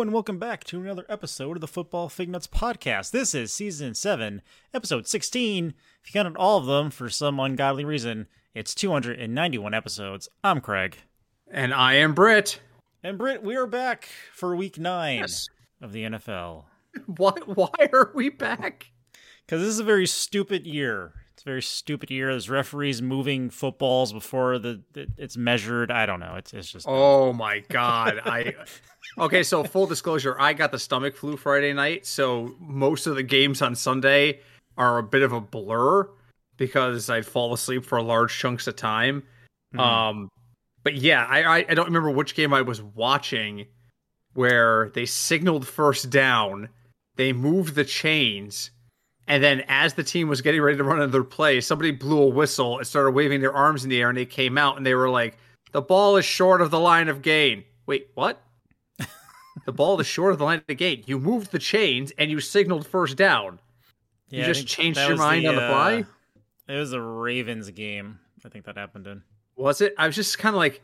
Hello and welcome back to another episode of the Football Fig Nuts podcast. This is season 7, episode 16. If you counted all of them for some ungodly reason, it's 291 episodes. I'm Craig. And I am Britt. And Britt, we are back for week 9 Yes. of the NFL. Why why are we back? Because this is a very stupid year. It's a very stupid year. There's referees moving footballs before the, it's measured. I don't know. It's it's just Oh my god. I Okay, so full disclosure, I got the stomach flu Friday night, so most of the games on Sunday are a bit of a blur because I'd fall asleep for large chunks of time. Mhm. Um but yeah, I I don't remember which game I was watching where they signaled first down, they moved the chains, and then as the team was getting ready to run another play, somebody blew a whistle and started waving their arms in the air, and they came out and they were like, "The ball is short of the line of gain." Wait, what? the ball is short of the line of gain. You moved the chains and you signaled first down. Yeah, I just changed your mind on the fly? uh, It was a Ravens game. I think that happened in. Was it? I was just kind of like,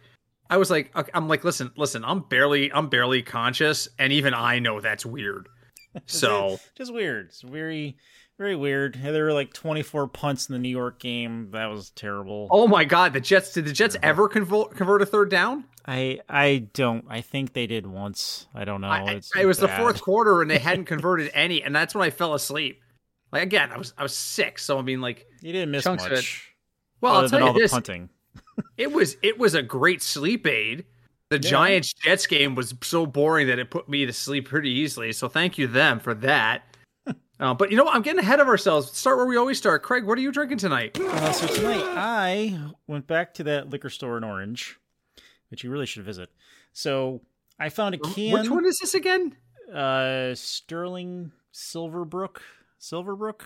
I was like, I'm like, listen, listen, I'm barely, I'm barely conscious, and even I know that's weird. So just weird. It's very, very weird. There were like 24 punts in the New York game. That was terrible. Oh my god, the Jets did the Jets ever convert convert a third down? I I don't. I think they did once. I don't know. I, it's I- it was the fourth quarter and they hadn't converted any, and that's when I fell asleep. Like again, I was I was sick, so I mean like You didn't miss chunks much. well, other I'll than tell all you the this. punting. It was it was a great sleep aid. The Yeah. Giants Jets game was so boring that it put me to sleep pretty easily. So thank you them for that. Uh, but you know what? I'm getting ahead of ourselves. Start where we always start. Craig, what are you drinking tonight? Uh, so tonight I went back to that liquor store in Orange, which you really should visit. So I found a can. Which one is this again? Uh, Sterling Silverbrook. Silverbrook.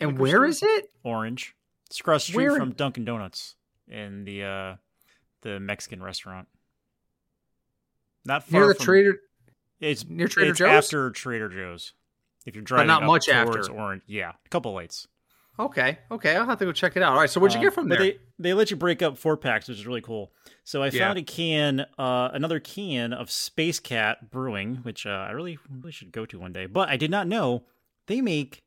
And where store? is it? Orange. It's across the street Where from Dunkin' Donuts in the uh the Mexican restaurant. Not far Near the from, Trader. It's near Trader it's Joe's? after Trader Joe's. If you're driving but not much after. Orange, yeah, a couple lights. Okay, okay, I'll have to go check it out. All right, so what'd you Um, get from there? They they let you break up four packs, which is really cool. So I Yeah. found a can, uh, another can of Space Cat Brewing, which uh, I really really should go to one day. But I did not know they make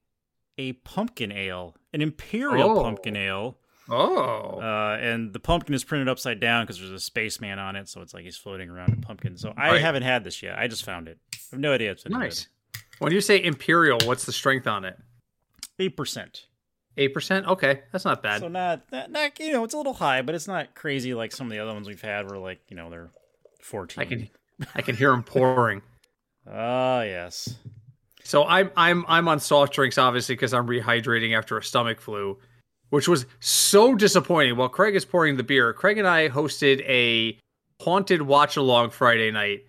a pumpkin ale, an imperial Oh. pumpkin ale. oh, Uh, and the pumpkin is printed upside down because there's a spaceman on it, so it's like he's floating around a pumpkin. So I Right. haven't had this yet. I just found it. I have no idea it's nice. When you say imperial, what's the strength on it? Eight percent. Eight percent. Okay, that's not bad. So not, not not you know it's a little high, but it's not crazy like some of the other ones we've had where like you know they're fourteen. I can, I can hear them pouring. Ah yes. So I'm I'm I'm on soft drinks obviously because I'm rehydrating after a stomach flu, which was so disappointing. While Craig is pouring the beer, Craig and I hosted a haunted watch along Friday night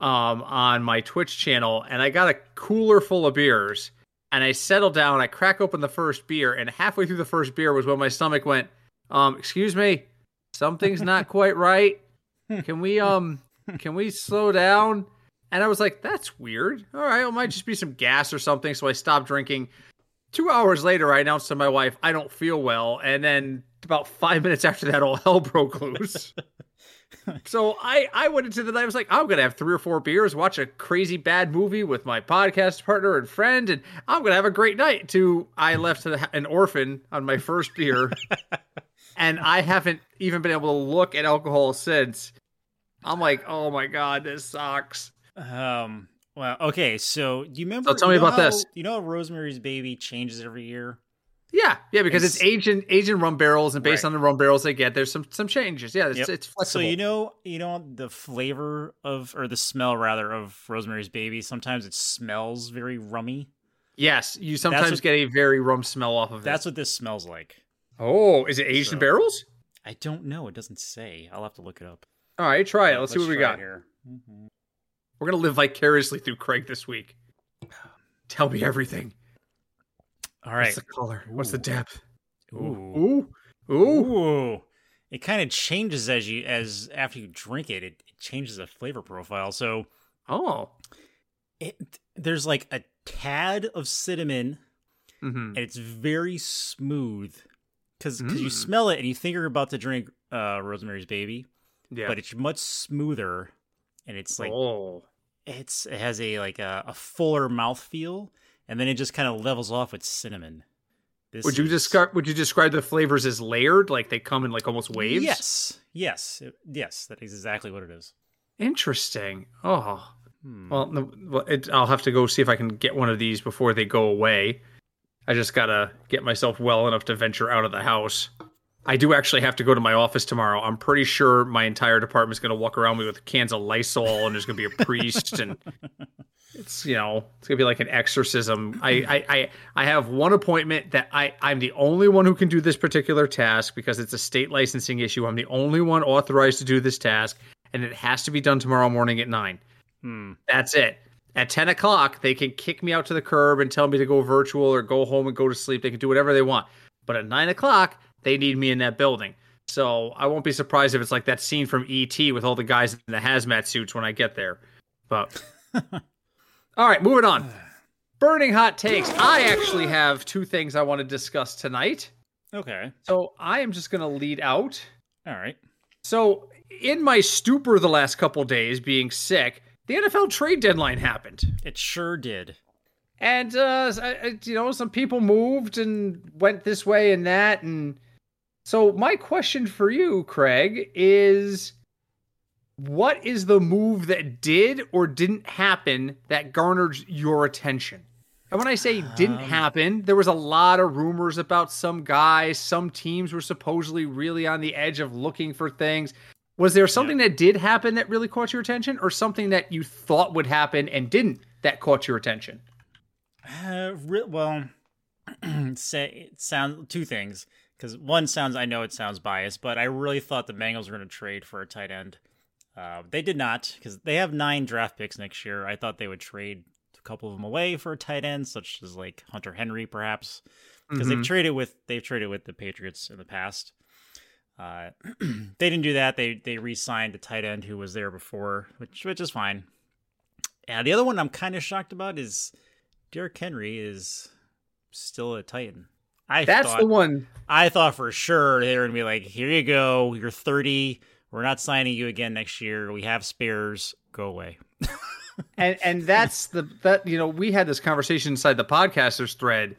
um on my Twitch channel, and I got a cooler full of beers, and I settled down. I crack open the first beer, and halfway through the first beer was when my stomach went, um, excuse me, something's not quite right. Can we um can we slow down? And I was like, that's weird. All right, it might just be some gas or something. So I stopped drinking. Two hours later, I announced to my wife, I don't feel well. And then about five minutes after that, all hell broke loose. so I, I went into the night, I was like, I'm going to have three or four beers, watch a crazy bad movie with my podcast partner and friend, and I'm going to have a great night. To I left an orphan on my first beer. and I haven't even been able to look at alcohol since. I'm like, oh my God, this sucks. Um. Well, okay. So do you remember? So tell me you know about how- this. You know, how Rosemary's Baby changes every year. Yeah, yeah, because it's, It's- aged in aged rum barrels, and based Right. on the rum barrels they get, there's some some changes. Yeah, it's, Yep. it's So you know, you know the flavor of, or the smell rather, of Rosemary's Baby. Sometimes it smells very rummy. yes, you sometimes what- get a very rum smell off of it. That's what this smells like. oh, is it aged in So- barrels? I don't know. It doesn't say. I'll have to look it up. All right, try it. Let's, see what we got. here. Mhm. We're gonna live vicariously through Craig this week. Tell me everything. All right. What's the color? What's the depth? Ooh. ooh, ooh. Ooh. It kind of changes as you as after you drink it. It, it changes the flavor profile. So Oh, it there's like a tad of cinnamon, hmm and it's very smooth because you Mm. smell it and you think you're about to drink uh, Rosemary's Baby, yeah. but it's much smoother, and it's like oh, it's it has a like a, a fuller mouthfeel, and then it just kind of levels off with cinnamon. This would you is... describe Would you describe the flavors as layered, like they come in like almost waves? Yes, yes, yes. That is exactly what it is. Interesting. Oh, hmm. well, it, I'll have to go see if I can get one of these before they go away. I just gotta get myself well enough to venture out of the house. I do actually have to go to my office tomorrow. I'm pretty sure my entire department is going to walk around me with cans of Lysol, and there's going to be a priest, and it's you know it's going to be like an exorcism. I, I I I have one appointment that I I'm the only one who can do this particular task because it's a state licensing issue. I'm the only one authorized to do this task, and it has to be done tomorrow morning at nine. Hmm. That's it. At ten o'clock, they can kick me out to the curb and tell me to go virtual or go home and go to sleep. They can do whatever they want. But at nine o'clock, they need me in that building. So I won't be surprised if it's like that scene from ET with all the guys in the hazmat suits when I get there. But all right, moving on. Burning hot takes. I actually have two things I want to discuss tonight. Okay. So I am just going to lead out. All right. So in my stupor the last couple days, being sick, the NFL trade deadline happened. It sure did. And uh, you know, some people moved and went this way and that, and so, my question for you, Craig, is what is the move that did or didn't happen that garnered your attention? And when I say didn't um, happen, there was a lot of rumors about some guys, some teams were supposedly really on the edge of looking for things. Was there something yeah. that did happen that really caught your attention, or something that you thought would happen and didn't that caught your attention? Uh, re- well, say it sounds two things because one sounds I know it sounds biased, but I really thought the Bengals were going to trade for a tight end. Uh, they did not because they have nine draft picks next year. I thought they would trade a couple of them away for a tight end, such as like Hunter Henry, perhaps, because mm-hmm. they've traded with they've traded with the Patriots in the past. Uh, they didn't do that. They they re-signed a tight end who was there before, which which is fine. Yeah, the other one I'm kind of shocked about is Derrick Henry is still a Titan. I that's thought, the one. I thought for sure they were gonna be like, "Here you go, you're 30. We're not signing you again next year. We have spares. Go away." and and that's the that you know we had this conversation inside the podcasters thread.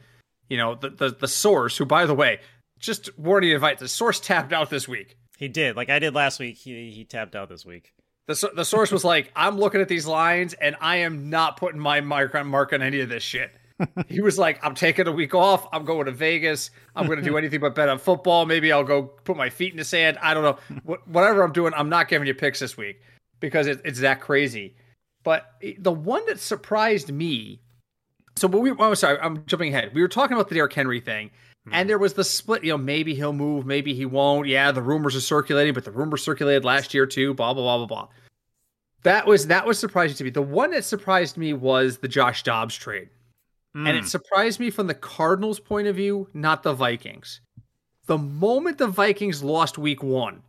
You know the the, the source, who by the way, just warning invite the source tapped out this week. He did, like I did last week. He he tapped out this week. The, the source was like, I'm looking at these lines and I am not putting my mark on, mark on any of this shit he was like, I'm taking a week off. I'm going to Vegas. I'm going to do anything but bet on football. Maybe I'll go put my feet in the sand. I don't know. whatever I'm doing, I'm not giving you picks this week because it, it's that crazy. But the one that surprised me. So, but we, oh, sorry, I'm jumping ahead. We were talking about the Derrick Henry thing, mm-hmm. and there was the split. You know, maybe he'll move, maybe he won't. Yeah, the rumors are circulating, but the rumors circulated last year too. Blah blah blah blah blah. That was that was surprising to me. The one that surprised me was the Josh Dobbs trade. Mm. And it hmm. surprised me from the Cardinals' point of view, not the Vikings. The moment the Vikings lost week one,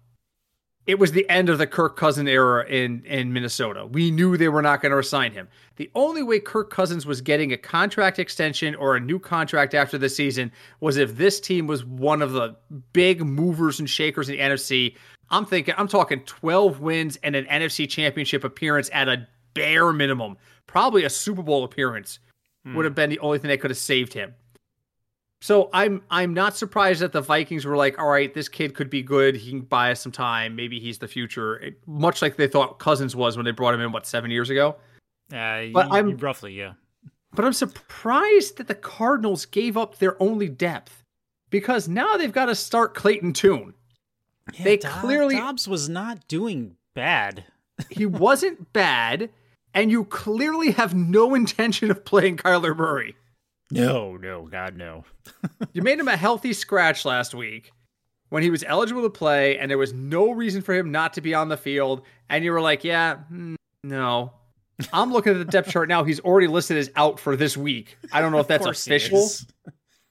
it was the end of the Kirk Cousins era in, in Minnesota. We knew they were not going to resign him. The only way Kirk Cousins was getting a contract extension or a new contract after the season was if this team was one of the big movers and shakers in the NFC. I'm thinking, I'm talking 12 wins and an NFC championship appearance at a bare minimum, probably a Super Bowl appearance hmm. would have been the only thing that could have saved him. So I'm I'm not surprised that the Vikings were like, all right, this kid could be good. He can buy us some time. Maybe he's the future. It, much like they thought Cousins was when they brought him in what seven years ago. Uh, but I'm roughly yeah. But I'm surprised that the Cardinals gave up their only depth because now they've got to start Clayton Tune. Yeah, they clearly Dobbs was not doing bad. he wasn't bad and you clearly have no intention of playing Kyler Murray. No, no, God, no. you made him a healthy scratch last week when he was eligible to play, and there was no reason for him not to be on the field. And you were like, yeah, hmm, no. I'm looking at the depth chart now. He's already listed as out for this week. I don't know if that's official,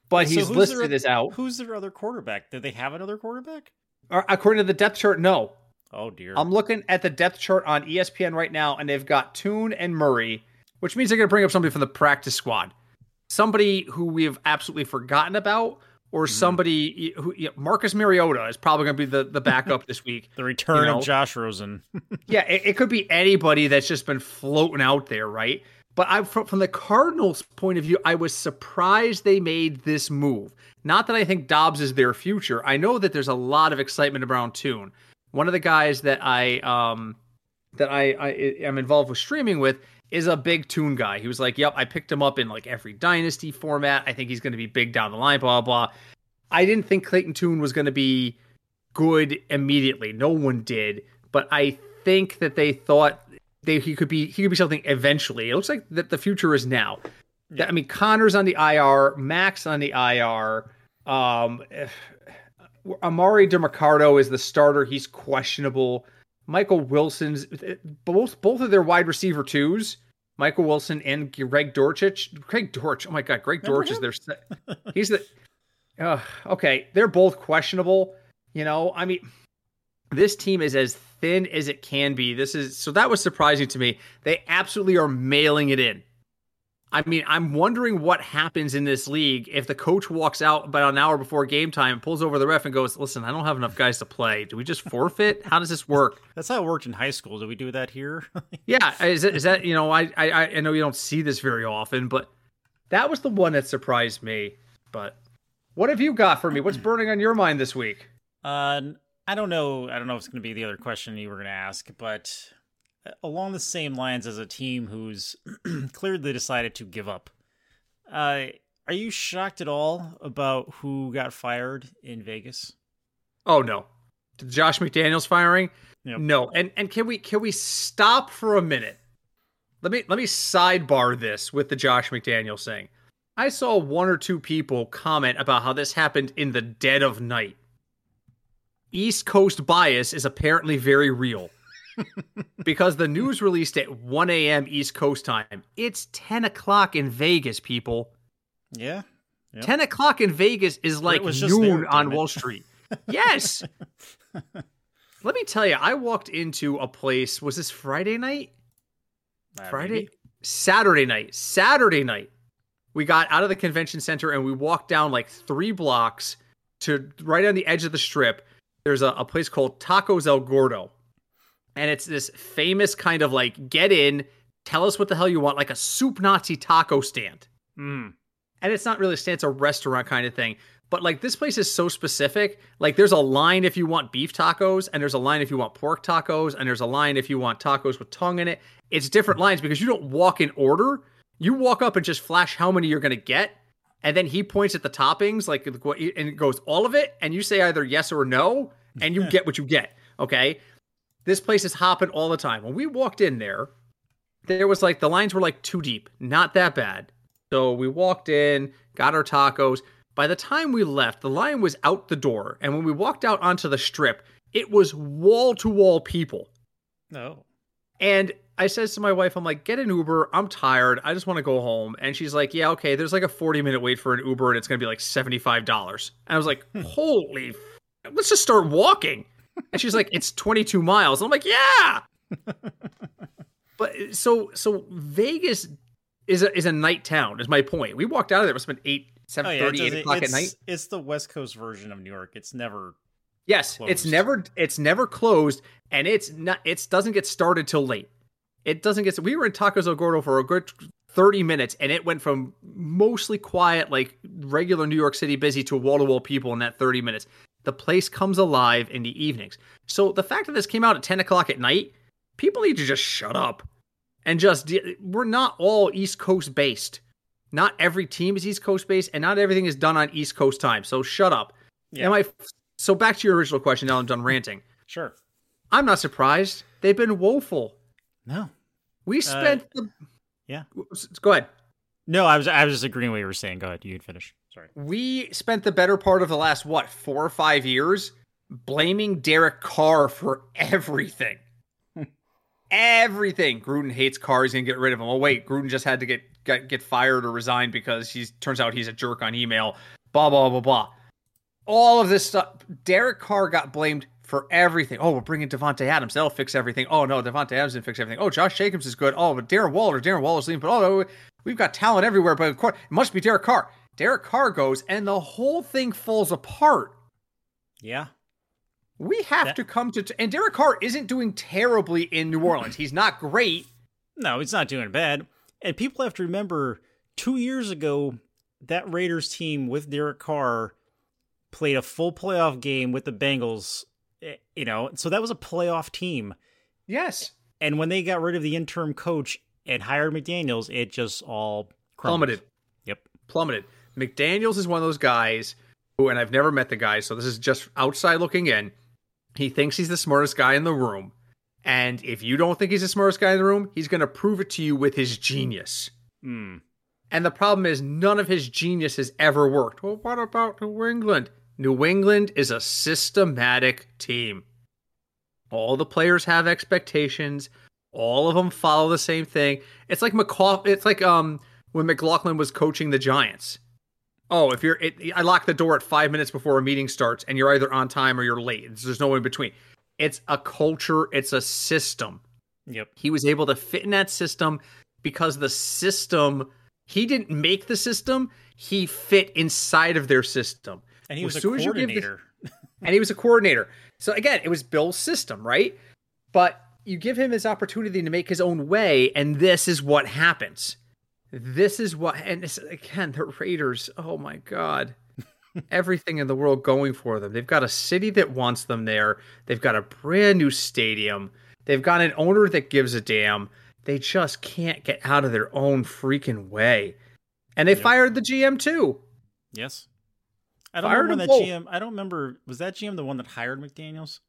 but he's so listed their, as out. Who's their other quarterback? Did they have another quarterback? According to the depth chart, no. Oh dear. I'm looking at the depth chart on ESPN right now, and they've got Tune and Murray, which means they're going to bring up somebody from the practice squad, somebody who we have absolutely forgotten about, or mm-hmm. somebody who you know, Marcus Mariota is probably going to be the, the backup this week. The return You know? of Josh Rosen. Yeah, it, it could be anybody that's just been floating out there, right? But I, from, from the Cardinals' point of view, I was surprised they made this move. Not that I think Dobbs is their future. I know that there's a lot of excitement around Tune. One of the guys that I um that I, I am involved with streaming with is a big Tune guy. He was like, "Yep, I picked him up in like every dynasty format. I think he's going to be big down the line." Blah blah. I didn't think Clayton Tune was going to be good immediately. No one did, but I think that they thought they he could be he could be something eventually. It looks like that the future is now. I mean, Connor's on the IR, Max on the IR. Um, Amari DeMarcado is the starter. He's questionable. Michael Wilson's both both of their wide receiver twos. Michael Wilson and Greg Dorchich. Greg Dortch. Oh my God, Greg Remember Dortch is their. He's the. Uh, okay, they're both questionable. You know, I mean, this team is as thin as it can be. This is so that was surprising to me. They absolutely are mailing it in. I mean, I'm wondering what happens in this league if the coach walks out about an hour before game time, pulls over the ref, and goes, "Listen, I don't have enough guys to play. Do we just forfeit? How does this work?" That's how it worked in high school. Do we do that here? Yeah, is that, is that you know I, I I know you don't see this very often, but that was the one that surprised me. But what have you got for me? What's burning on your mind this week? Uh, I don't know. I don't know if it's going to be the other question you were going to ask, but along the same lines as a team who's clearly decided to give up. Uh, are you shocked at all about who got fired in Vegas? Oh no, Josh McDaniels firing? Yep. No, and and can we can we stop for a minute? Let me let me sidebar this with the Josh McDaniels thing. I saw one or two people comment about how this happened in the dead of night. East Coast bias is apparently very real. Because the news released at 1 a.m. East Coast time. It's 10 o'clock in Vegas, people. Yeah. Yep. 10 o'clock in Vegas is like noon there, on. Wall Street. Yes. Let me tell you, I walked into a place. Was this Friday night? Uh, Friday? maybe? Saturday night. Saturday night. We got out of the convention center and we walked down like three blocks to right on the edge of the strip. There's a, a place called Tacos El Gordo. And it's this famous kind of like get in, tell us what the hell you want, like a soup Nazi taco stand Mm. and it's not really a stand, it's a restaurant kind of thing. But like this place is so specific. Like there's a line if you want beef tacos, and there's a line if you want pork tacos, and there's a line if you want tacos with tongue in it. It's different lines because you don't walk in order. You walk up and just flash how many you're gonna get, and then he points at the toppings, like what- and it goes all of it, and you say either yes or no, and you get what you get. Okay. This place is hopping all the time. When we walked in there, there was like the lines were like two deep, not that bad. So we walked in, got our tacos. By the time we left, the line was out the door. And when we walked out onto the strip, it was wall to wall people. No. And I says to my wife, I'm like, get an Uber. I'm tired. I just want to go home. And she's like, yeah, okay. There's like a 40 minute wait for an Uber and it's going to be like $75. And I was like, holy, f- let's just start walking. And she's like, it's 22 miles. And I'm like, yeah. but so, so Vegas is a, is a night town is my point. We walked out of there. It must have been 8, 7, Oh, yeah, it 30, 8 o'clock at night. It's the West Coast version of New York. It's never. Yes, it's never it's never closed, and it's not it doesn't get started till late. It doesn't get. We were in Tacos El Gordo for a good thirty minutes, and it went from mostly quiet, like regular New York City busy, to wall to wall people in that thirty minutes. The place comes alive in the evenings. So the fact that this came out at ten o'clock at night, people need to just shut up and just. We're not all East Coast based. Not every team is East Coast based, and not everything is done on East Coast time. So shut up. Yeah. Am I? So back to your original question. Now I'm done ranting. Sure. I'm not surprised. They've been woeful. No. We uh, spent the. yeah. Go ahead. No, I was I was just agreeing with what you were saying. Go ahead. You can finish. Sorry. We spent the better part of the last what four or five years blaming Derek Carr for everything. everything. Gruden hates Carr. He's gonna get rid of him. Oh wait, Gruden just had to get get, get fired or resign because he's turns out he's a jerk on email. Blah blah blah blah. All of this stuff. Derek Carr got blamed for everything. Oh, we're bringing Davante Adams. They'll fix everything. Oh no, Davante Adams didn't fix everything. Oh, Josh Jacobs is good. Oh, but Darren Waller, Darren Waller's leaving. But oh, we've got talent everywhere. But of course, it must be Derek Carr. Derek Carr goes, and the whole thing falls apart. Yeah. We have That- to come to, and Derek Carr isn't doing terribly in New Orleans. He's not great. No, he's not doing bad. And people have to remember two years ago, that Raiders team with Derek Carr played a full playoff game with the Bengals. eh, You know, so that was a playoff team. Yes, And when they got rid of the interim coach and hired McDaniels, it just all crumbled. plummeted. Yep. plummeted. McDaniels is one of those guys who, and I've never met the guy, so this is just outside looking in. He thinks he's the smartest guy in the room. And if you don't think he's the smartest guy in the room, he's going to prove it to you with his genius. Hmm. And the problem is, none of his genius has ever worked. Well, what about New England? New England is a systematic team. All the players have expectations. All of them follow the same thing. It's like McCaw. It's like um when McLaughlin was coaching the Giants. Oh, if you're, it, I lock the door at five minutes before a meeting starts, and you're either on time or you're late. There's no in between. It's a culture. It's a system Yep. he was able to fit in that system because the system he didn't make the system he fit inside of their system And he As was a soon as you give the- coordinator. and he was a coordinator so again it was bill's system right but you give him his opportunity to make his own way and this is what happens this is what and it's, again the raiders oh my god everything in the world going for them they've got a city that wants them there they've got a brand new stadium they've got an owner that gives a damn they just can't get out of their own freaking way and they Yep. fired the gm too Yes. I don't Fired remember that. GM. I don't remember. Was that GM the one that hired McDaniels?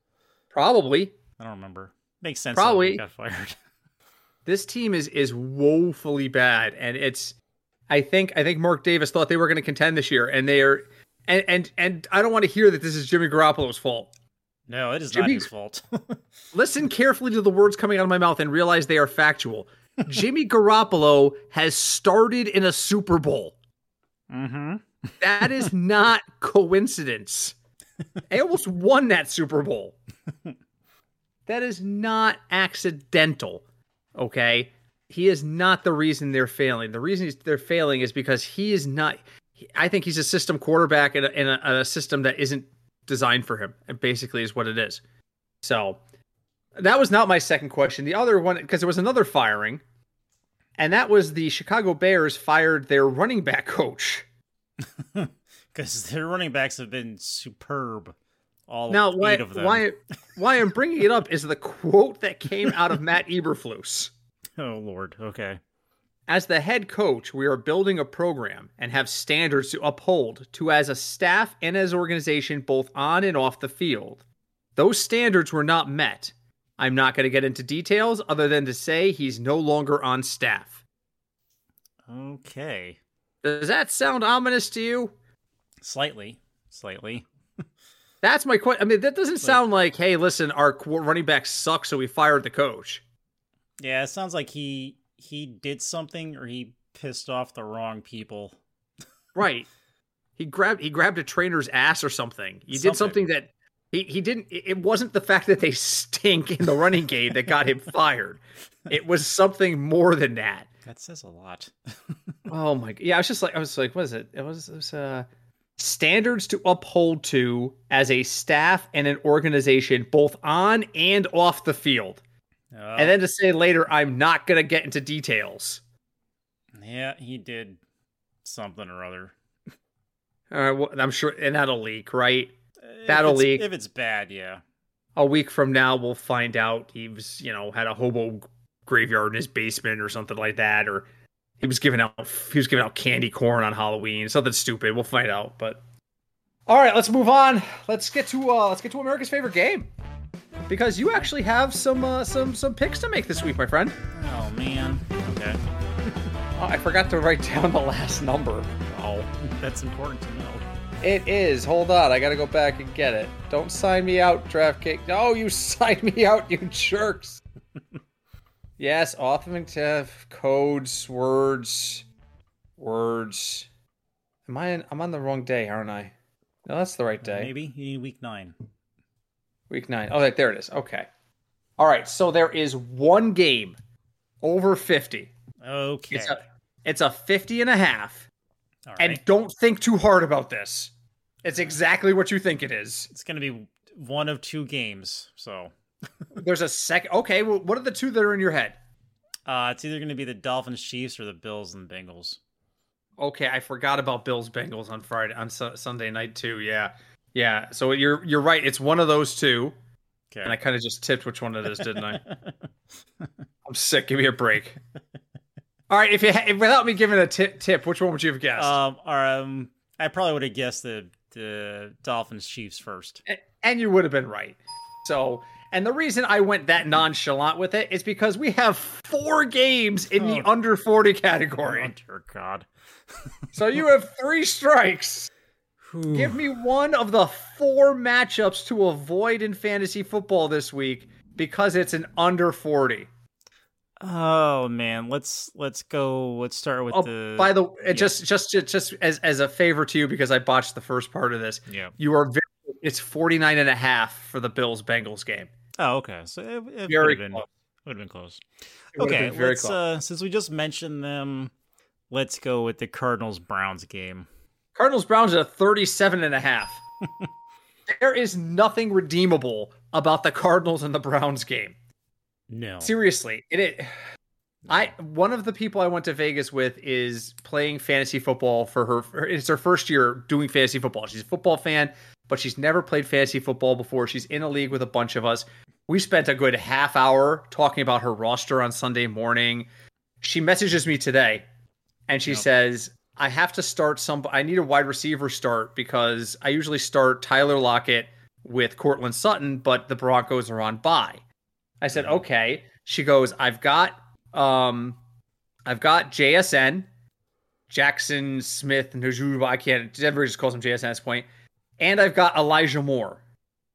probably I don't remember. Makes sense. Probably. got fired. this team is is woefully bad and it's i think i think mark davis thought they were going to contend this year and they are and and and i don't want to hear that this is jimmy garoppolo's fault. No, it is not Jimmy- his fault. listen carefully to the words coming out of my mouth and realize they are factual. Jimmy garoppolo has started in a super bowl. Mm-hmm. that is not coincidence. They almost won that super bowl. That is not accidental okay? He is not the reason they're failing. The reason they're failing is because he is not i think he's a system quarterback in a, in a, a system that isn't designed for him and basically is what it is. So that was not my second question. The other one because there was another firing and that was the chicago bears fired their running back coach. Because their running backs have been superb. All Now, why why why I'm bringing it up is the quote that came out of Matt Eberflus. Oh Lord. Okay. As the head coach, we are building a program and have standards to uphold to as a staff and as organization both on and off the field. Those standards were not met. I'm not going to get into details other than to say he's no longer on staff. Okay. Does that sound ominous to you? Slightly. Slightly. That's my question. I mean, that doesn't sound like, hey, listen, our running back sucks, so we fired the coach. Yeah, it sounds like he he did something or he pissed off the wrong people. Right. He grabbed he grabbed a trainer's ass or something. He did Something. something that he, he didn't it it wasn't the fact that they stink in the running game that got him fired. It was something more than that. That says a lot. Oh my yeah, I was just like I was like, what is it? It was it was uh standards to uphold to as a staff and an organization, both on and off the field. Oh, And then to say later, I'm not gonna get into details. yeah, he did something or other. All right, well, I'm sure and that'll leak, right? If That'll leak. If it's bad, yeah. a week from now we'll find out he was you know had a hobo graveyard in his basement or something like that or he was giving out he was giving out candy corn on halloween something stupid we'll find out but all right let's move on let's get to uh let's get to america's favorite game because you actually have some uh some some picks to make this week my friend Oh man. Okay. oh, i forgot to write down the last number oh That's important to know. It is. Hold on, I gotta go back and get it. Don't sign me out, DraftKings. No, you signed me out, you jerks. yes, authenticative codes, words, words. Am I? In, I'm on the wrong day, aren't I? No, that's the right day. Maybe you need week nine. Week nine. Oh, there it is. Okay. All right. So there is one game over fifty. Okay. It's a, it's a 50 and a half. All And don't think too hard about this. It's exactly what you think it is. It's going to be one of two games. So There's a second. Okay, well, what are the two that are in your head? uh, it's either going to be the Dolphins Chiefs or the Bills and Bengals. Okay, I forgot about Bills Bengals on Friday on su- Sunday night too. Yeah, yeah. So you're you're right. It's one of those two, Okay. and I kind of just tipped which one it is, didn't I? I'm sick. Give me a break. All right, if you ha- if, without me giving a tip, tip, which one would you have guessed? um, or, um, I probably would have guessed the the Dolphins Chiefs first. A- and you would have been right. So, and the reason I went that mm-hmm. nonchalant with it is because we have four games in the Oh. under 40 category. Oh, dear God. So you have three strikes. Give me one of the four matchups to avoid in fantasy football this week because it's an under 40. Oh man, let's let's go. Let's start with Oh, the. by the way, just just just just as as a favor to you because I botched the first part of this. yeah. You are very, it's 49 and a half for the Bills Bengals game. Oh, okay. So it, it Very would have been close. would have been close. It Okay, been very let's close. uh since we just mentioned them, let's go with the Cardinals Browns game. Cardinals Browns at a 37 and a half. there is nothing redeemable about the Cardinals and the Browns game. No. Seriously, it, it I one of the people I went to Vegas with is playing fantasy football for her for- it's her first year doing fantasy football. She's a football fan, but she's never played fantasy football before. She's in a league with a bunch of us. We spent a good half hour talking about her roster on Sunday morning. She messages me today and she Yep. says, I have to start some I need a wide receiver start because I usually start Tyler Lockett with Courtland Sutton, but the Broncos are on bye. I said, Mhm. okay. She goes, I've got um I've got JSN, Jackson Smith, Njigba, I can't everybody just calls him JSN at this point. And I've got Elijah Moore.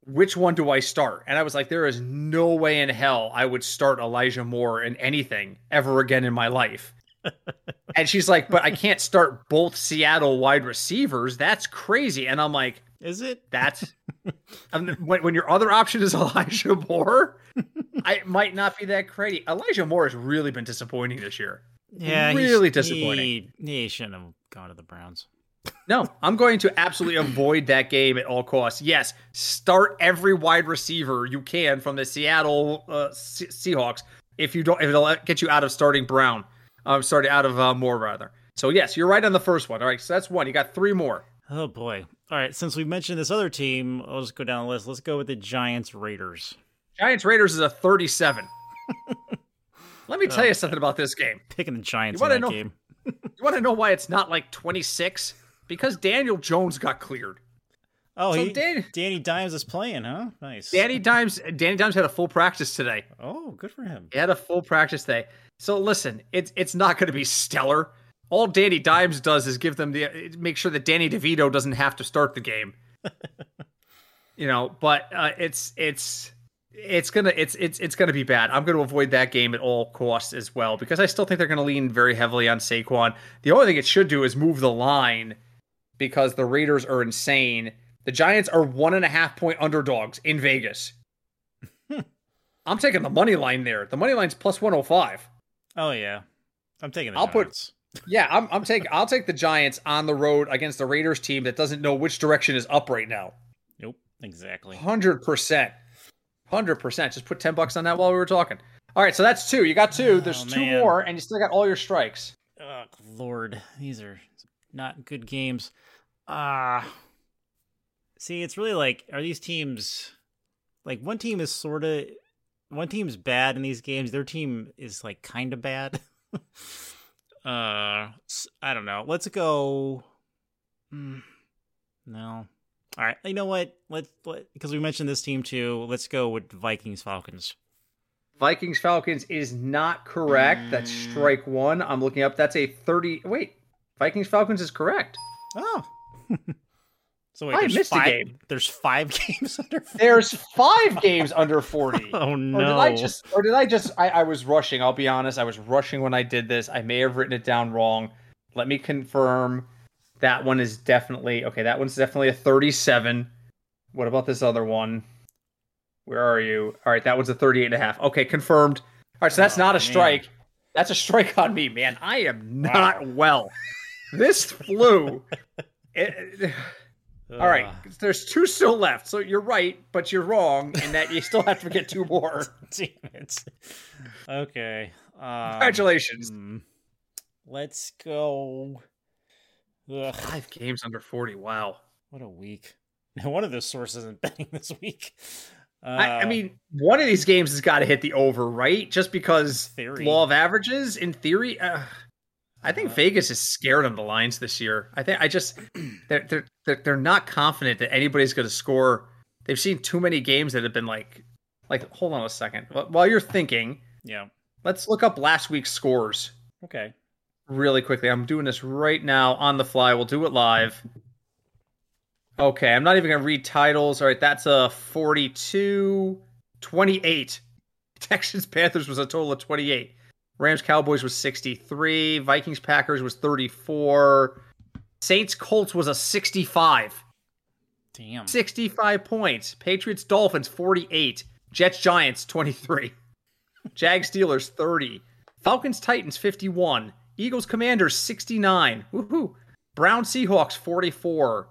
Which one do I start? And I was like, there is no way in hell I would start Elijah Moore in anything ever again in my life. and she's like, but I can't start both Seattle wide receivers. That's crazy. And I'm like, Is it? that's when, when your other option is Elijah Moore, I might not be that crazy. Elijah Moore has really been disappointing this year. Yeah, Really disappointing. He, he shouldn't have gone to the Browns. No, I'm going to absolutely avoid that game at all costs. Yes, start every wide receiver you can from the Seattle uh, Se- Seahawks. If you don't, if it'll get you out of starting Brown, um, starting out of uh, Moore rather. So yes, you're right on the first one. All right, so that's one. You got three more. Oh boy. All right, since we mentioned this other team, I'll just go down the list. Let's go with the Giants Raiders. Giants Raiders is a 37. Let me tell Oh, you something about this game. Picking the Giants You in that know- game. You want to know why it's not like 26? Because Daniel Jones got cleared. Oh, So he, Dan- Danny Dimes is playing, huh? Nice. Danny Dimes, Danny Dimes had a full practice today. Oh, good for him. He had a full practice day. So listen, it's it's not going to be stellar. All Danny Dimes does is give them the make sure that Danny DeVito doesn't have to start the game. you know, but uh, it's it's it's gonna it's it's it's gonna be bad. I'm gonna avoid that game at all costs as well because I still think they're gonna lean very heavily on Saquon. The only thing it should do is move the line because the Raiders are insane. The Giants are one and a half point underdogs in Vegas. I'm taking the money line there. The money line's plus 105. Oh yeah, I'm taking the I'll put- Yeah, I'm I'm taking I'll take the Giants on the road against the Raiders team that doesn't know which direction is up right now. Nope, exactly. 100%. 100%. Just put 10 bucks on that while we were talking. All right, so that's two. You got two. There's Oh, two more and you still got all your strikes. Oh Lord, these are not good games. Ah, see, it's really like, are these teams like one team is sort of one team's bad in these games. Their team is like kind of bad. uh, I don't know. Let's go. Mm, no. All right. You know what? Let's let, because we mentioned this team too. Let's go with Vikings Falcons. Vikings Falcons is not correct. That's Mm. strike 1. I'm looking up. That's a 30 Wait. Vikings Falcons is correct. Oh. so wait, I missed a game. There's five games under. There's 5 games under 40. Oh no! Or did I just or did I just I, I was rushing, I'll be honest. I was rushing when I did this. I may have written it down wrong. Let me confirm. That one is definitely okay, that one's definitely a 37. What about this other one? Where are you? All right, that one's a 38 and a half. Okay, confirmed. All right, so that's Oh, not a man. strike. That's a strike on me, man. I am not well. This flu. it- all right, there's two still left. So you're right, but you're wrong in that you still have to get two more. Damn it. Okay. Um, Congratulations. hmm. Let's go. Ugh, Five games under 40. Wow. what a week. Now, One of those sources isn't betting this week. Uh, I, I mean, one of these games has got to hit the over, right? Just because Theory. law of averages, in theory. Uh, I think Uh, Vegas is scared on the lines this year. I think I just they're they're they're, they're not confident that anybody's going to score. They've seen too many games that have been like like. Hold on a second. While you're thinking, yeah. let's look up last week's scores Okay. really quickly. I'm doing this right now on the fly. We'll do it live. Okay, I'm not even going to read titles. All right, that's a 42 28. Texans Panthers was a total of 28. Rams Cowboys was 63. Vikings Packers was 34. Saints Colts was a 65. Damn. 65 points. Patriots Dolphins 48. Jets Giants 23. Jags Steelers 30. Falcons Titans 51. Eagles Commanders 69. Woohoo. Brown Seahawks 44.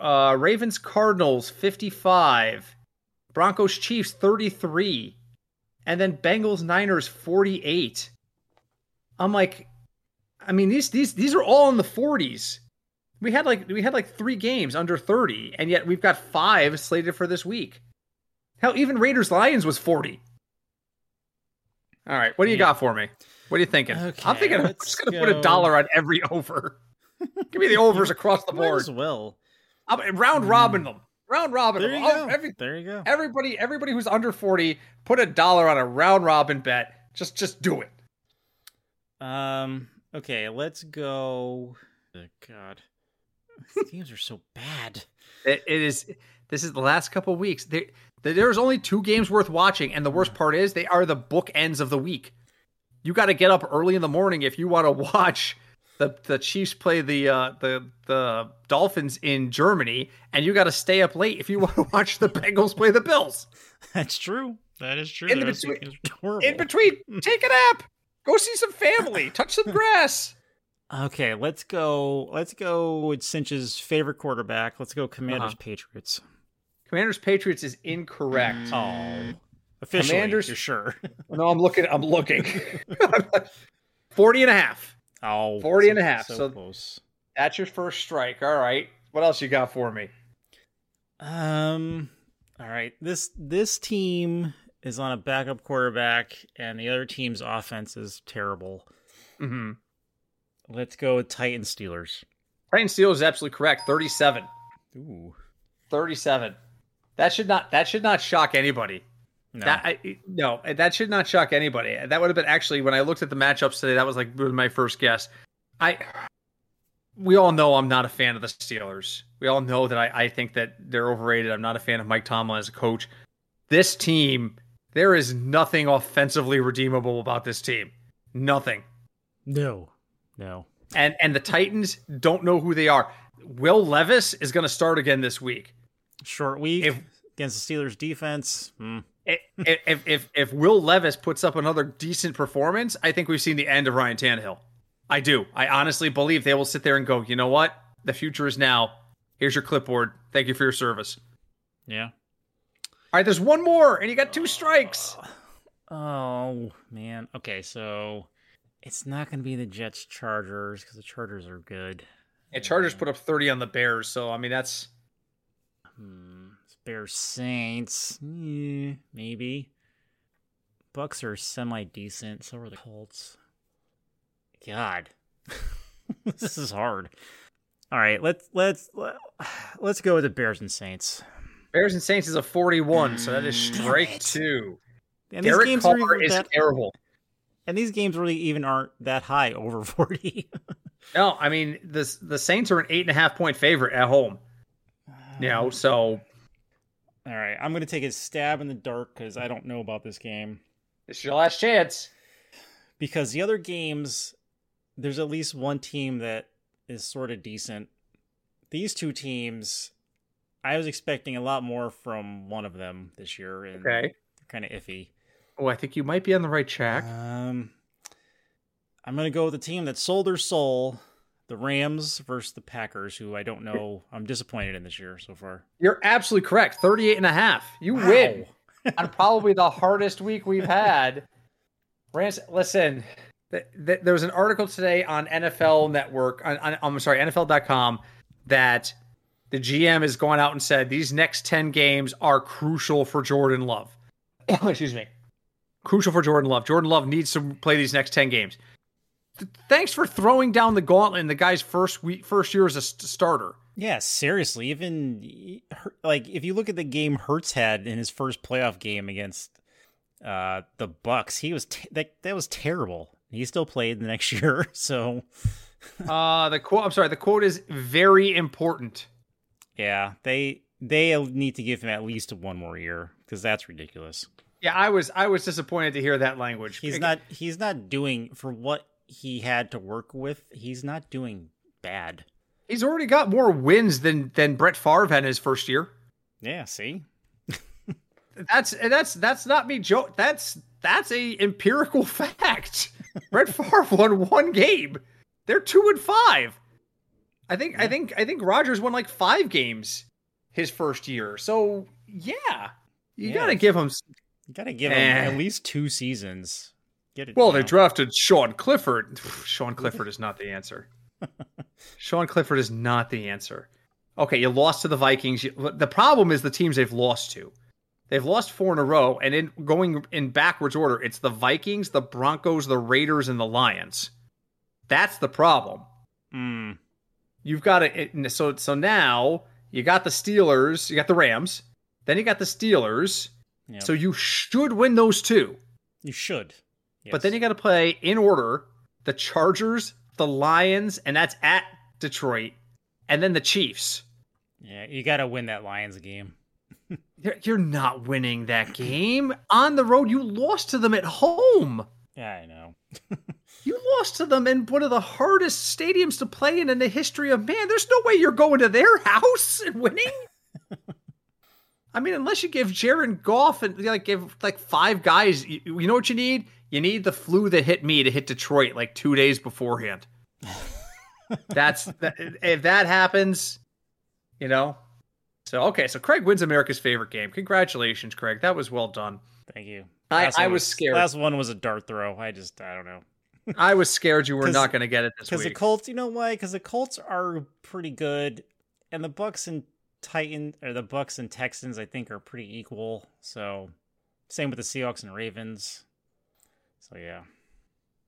Uh, Ravens Cardinals 55. Broncos Chiefs 33. And then Bengals Niners 48. I'm like I mean these these these are all in the 40s. We had like we had like 3 games under 30 and yet we've got 5 slated for this week. Hell, even Raiders Lions was 40. All right, what do you Yeah. got for me? What are you thinking? I'm thinking I'm just going to put a dollar on every over. Give me the overs across the Might board. as well. I'm round hmm. robin them. Round robin There you Oh, go. every- there you go. everybody everybody who's under 40 put a dollar on a round robin bet. Just just do it. Um. Okay. Let's go. Oh, God. These games are so bad. It, it is this is the last couple weeks. There there's only two games worth watching and the worst part is they are the bookends of the week. You got to get up early in the morning if you want to watch the the Chiefs play the uh, the the Dolphins in Germany and you got to stay up late if you want to watch the Bengals play the Bills. That's true. That is true. In between-. In between, take a nap. Go see some family. Touch some grass. Okay, let's go. Let's go with Cinch's favorite quarterback. Let's go Commanders Uh-huh. Patriots. Commanders Patriots is incorrect. Oh, officially, Commanders- you're sure? No, I'm looking. I'm looking. 40 and a half. Oh, 40 and so- a half, So, so- close. That's your first strike. All right. What else you got for me? Um. All right. This this team is on a backup quarterback, and the other team's offense is terrible. Mm-hmm. Let's go with Titan Steelers. Titan Steelers is absolutely correct. 37. Ooh. 37. That should not. That should not shock anybody. No. That I, no, that should not shock anybody. That would have been actually when I looked at the matchups today. That was like my first guess. I. We all know I'm not a fan of the Steelers. We all know that I, I think that they're overrated. I'm not a fan of Mike Tomlin as a coach. This team, there is nothing offensively redeemable about this team. Nothing. no. No. And and the Titans don't know who they are. Will Levis is going to start again this week. Short week If- against the Steelers defense. Hmm. I- if if if Will Levis puts up another decent performance, I think we've seen the end of Ryan Tannehill. I do. I honestly believe they will sit there and go, you know what? The future is now. Here's your clipboard. Thank you for your service. Yeah. All right, there's one more, and you got two strikes. Oh, oh man. Okay, so it's not going to be the Jets Chargers because the Chargers are good. And Chargers um, put up 30 on the Bears, so I mean that's Hmm. Bears Saints. Yeah, maybe. Bucks are semi decent. So are the Colts. God, this is hard. All right, let's let's let, let's go with the Bears and Saints. Bears and Saints is a 41, so that is Mm, damn strike two. And these Derek games Carr are even is that, terrible. and these games really even aren't that high over forty. No, I mean the the Saints are an eight and a half point favorite at home. You know, so All right, I'm gonna take a stab in the dark because I don't know about this game. this is your last chance. because the other games there's at least one team that is sort of decent these two teams i was expecting a lot more from one of them this year and Okay. kind of iffy Oh, I think you might be on the right track. um i'm gonna go with the team that sold their soul the Rams versus the Packers, who I don't know. I'm disappointed in this year so far. You're absolutely correct. 38 and a half. You wow. win on probably the hardest week we've had. Rams, listen, th- th- there was an article today on NFL Network, on, on, I'm sorry, NFL.com, that the GM has gone out and said these next 10 games are crucial for Jordan Love. Excuse me. Crucial for Jordan Love. Jordan Love needs to play these next 10 games. Th- thanks for throwing down the gauntlet in the guy's first week, first year as a st- starter. Yeah, seriously. Even like if you look at the game Hurts had in his first playoff game against uh, the Bucks, he was t- that that was terrible. He still played the next year, so. uh the quote. I'm sorry. The quote is very important. Yeah, they they need to give him at least one more year because that's ridiculous. Yeah, I was I was disappointed to hear that language. He's not he's not doing for what he had to work with. He's not doing bad. He's already got more wins than than Brett Favre had in his first year. Yeah, see, that's that's that's not me joke. That's that's a empirical fact. Brett Favre won one game. They're two and five. I think yeah. I think I think Rodgers won like five games his first year. So yeah, you yeah. gotta give him. You gotta give eh. him at least two seasons. Get it. Well, they drafted Sean Clifford. Sean Clifford is not the answer. Sean Clifford is not the answer. Okay, you lost to the Vikings. The problem is the teams they've lost to. They've lost four in a row, and in going in backwards order, it's the Vikings, the Broncos, the Raiders, and the Lions. That's the problem. Mm. You've got to so so now you got the Steelers, you got the Rams, then you got the Steelers. Yep. So you should win those two. You should. Yes. But then you got to play in order the Chargers, the Lions, and that's at Detroit, and then the Chiefs. Yeah, you got to win that Lions game. You're not winning that game on the road. You lost to them at home. Yeah, I know. you lost to them in one of the hardest stadiums to play in in the history of man. There's no way you're going to their house and winning. I mean, unless you give Jared Goff and like give like five guys, you, you know what you need? You need the flu that hit me to hit Detroit like two days beforehand. That's that, if that happens, you know. So okay, so Craig wins America's favorite game. Congratulations, Craig. That was well done. Thank you. I, I was, was scared. Last one was a dart throw. I just I don't know. I was scared you were not going to get it this week. Because the Colts, you know why? Because the Colts are pretty good, and the Bucks and Titan or the Bucks and Texans, I think, are pretty equal. So same with the Seahawks and Ravens. So yeah,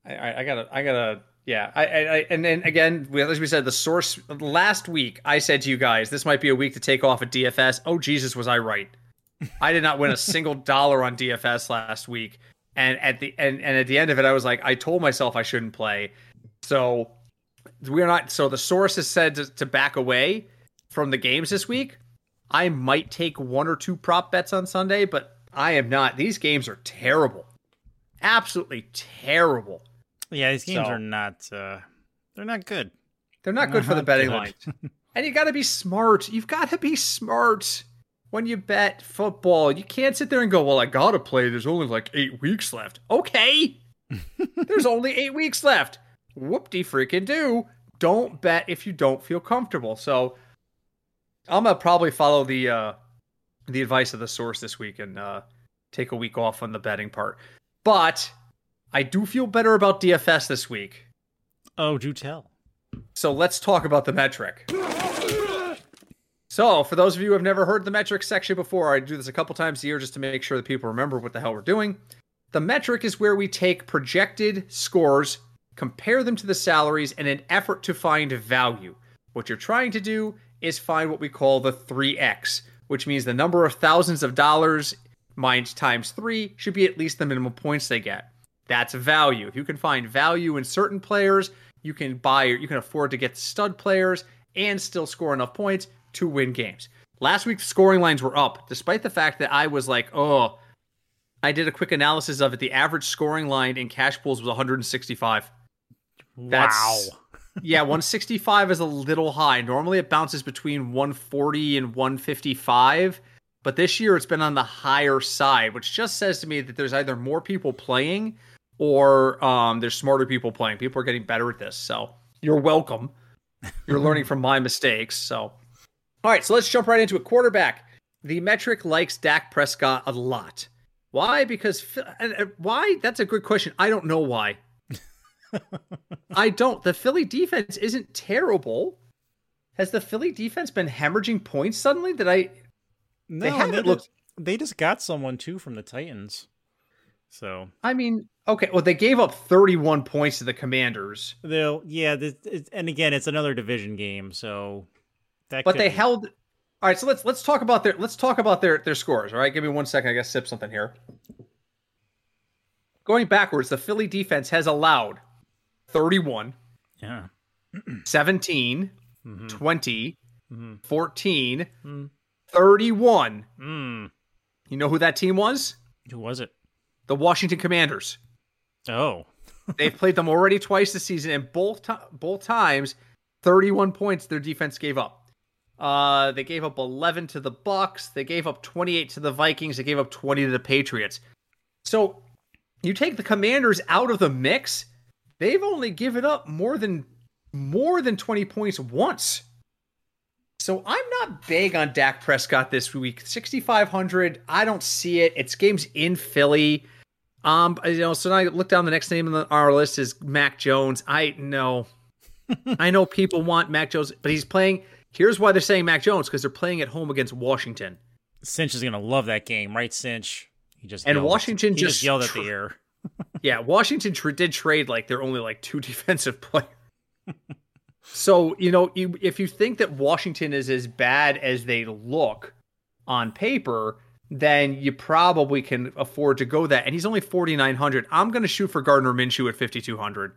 I, I gotta, I gotta, yeah. I, I, and then again, as we said, the source last week, I said to you guys, this might be a week to take off at DFS. Oh Jesus, was I right? I did not win a single dollar on DFS last week, and at the and, and at the end of it, I was like, I told myself I shouldn't play. So we're not. So the source has said to, to back away from the games this week. I might take one or two prop bets on Sunday, but I am not. These games are terrible absolutely terrible. Yeah, these games so, are not. uh They're not good. They're not good for the betting line. and you got to be smart. You've got to be smart when you bet football. You can't sit there and go, "Well, I gotta play. There's only like eight weeks left." Okay, there's only eight weeks left. Whoop de freaking do. Don't bet if you don't feel comfortable. So I'm gonna probably follow the uh the advice of the source this week and uh take a week off on the betting part. But I do feel better about DFS this week. Oh, do tell. So let's talk about the metric. So, for those of you who have never heard the metric section before, I do this a couple times a year just to make sure that people remember what the hell we're doing. The metric is where we take projected scores, compare them to the salaries in an effort to find value. What you're trying to do is find what we call the 3x, which means the number of thousands of dollars minus times three should be at least the minimum points they get. That's value. If you can find value in certain players, you can buy or you can afford to get stud players and still score enough points to win games. Last week, scoring lines were up, despite the fact that I was like, oh, I did a quick analysis of it. The average scoring line in cash pools was 165. That's, wow. yeah, 165 is a little high. Normally it bounces between 140 and 155 but this year it's been on the higher side, which just says to me that there's either more people playing or um, there's smarter people playing. People are getting better at this. So you're welcome. You're learning from my mistakes. So, all right, so let's jump right into it. Quarterback. The metric likes Dak Prescott a lot. Why? Because why? That's a good question. I don't know why. I don't. The Philly defense isn't terrible. Has the Philly defense been hemorrhaging points suddenly? That I no, they haven't they looked. Just, they just got someone too from the Titans. So I mean, okay. Well, they gave up 31 points to the Commanders. They'll yeah, this, and again, it's another division game, so that. But they be... held. All right, so let's let's talk about their let's talk about their their scores. All right, give me one second. I gotta sip something here. Going backwards, the Philly defense has allowed 31, yeah, 17, mm-hmm. 20, mm-hmm. 14, mm-hmm. 31. Mm. You know who that team was? Who was it? The Washington Commanders. Oh. They've played them already twice this season, and both to- both times, 31 points their defense gave up. Uh, they gave up 11 to the Bucks. They gave up 28 to the Vikings. They gave up 20 to the Patriots. So you take the Commanders out of the mix, they've only given up more than more than 20 points once. So I'm not big on Dak Prescott this week. 6,500. I don't see it. It's games in Philly. Um, you know, so now I look down. The next name on our list is Mac Jones. I know, I know people want Mac Jones, but he's playing. Here's why they're saying Mac Jones because they're playing at home against Washington. Cinch is gonna love that game, right? Cinch. He just and Washington just, just, yelled at the air. yeah, Washington tr- did trade like they're only like two defensive players. So, you know, if you think that Washington is as bad as they look on paper, then you probably can afford to go that. And he's only 4,900. I'm going to shoot for Gardner Minshew at 5,200.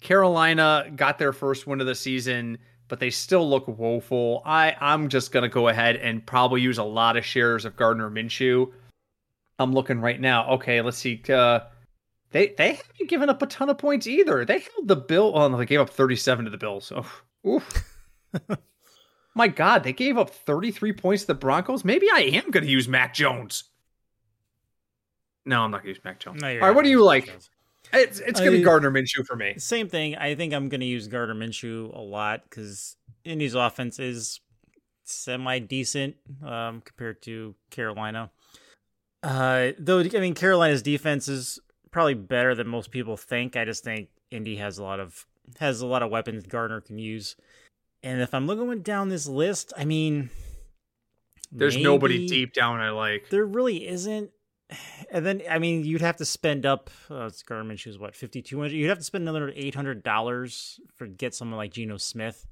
Carolina got their first win of the season, but they still look woeful. I, I'm just going to go ahead and probably use a lot of shares of Gardner Minshew. I'm looking right now. Okay, let's see. Uh, they they haven't given up a ton of points either. They held the Bill. Oh no, they gave up 37 to the Bills. Oh, oof. My God, they gave up 33 points to the Broncos. Maybe I am going to use Mac Jones. No, I'm not going to use Mac Jones. No, All right, what do you like? It's it's going to be Gardner Minshew for me. Same thing. I think I'm going to use Gardner Minshew a lot because Indy's offense is semi decent um, compared to Carolina. Uh, though I mean Carolina's defense is probably better than most people think. I just think Indy has a lot of has a lot of weapons Gardner can use. And if I'm looking down this list, I mean, there's nobody deep down I like. There really isn't. And then, I mean, you'd have to spend up. Uh, Gardner Minshew's what fifty two hundred. You'd have to spend another eight hundred dollars for get someone like Geno Smith.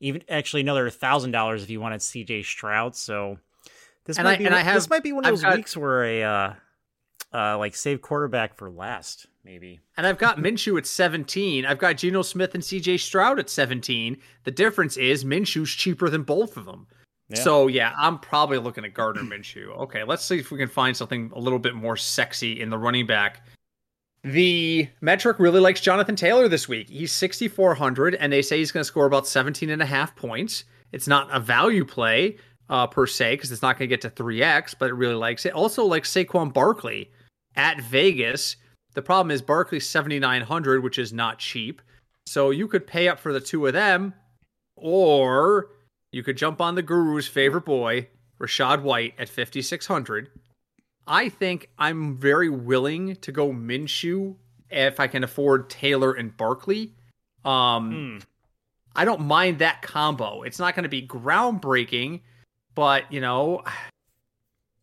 Even actually another thousand dollars if you wanted C.J. Stroud. So this and might I, be. And I have, this might be one of those got, weeks where a uh, uh, like save quarterback for last, maybe. And I've got Minshew at 17. I've got Geno Smith and CJ Stroud at 17. The difference is Minshew's cheaper than both of them. Yeah. So yeah, I'm probably looking at Gardner Minshew. Okay, let's see if we can find something a little bit more sexy in the running back. The metric really likes Jonathan Taylor this week. He's 6,400, and they say he's going to score about 17 and a half points. It's not a value play uh, per se because it's not going to get to 3x, but it really likes it. Also, like Saquon Barkley at Vegas. The problem is Barkley's 7,900, which is not cheap. So you could pay up for the two of them, or you could jump on the Guru's favorite boy, Rachaad White, at 5,600. I think I'm very willing to go Minshew if I can afford Taylor and Barkley. Um, hmm. I don't mind that combo. It's not going to be groundbreaking, but you know,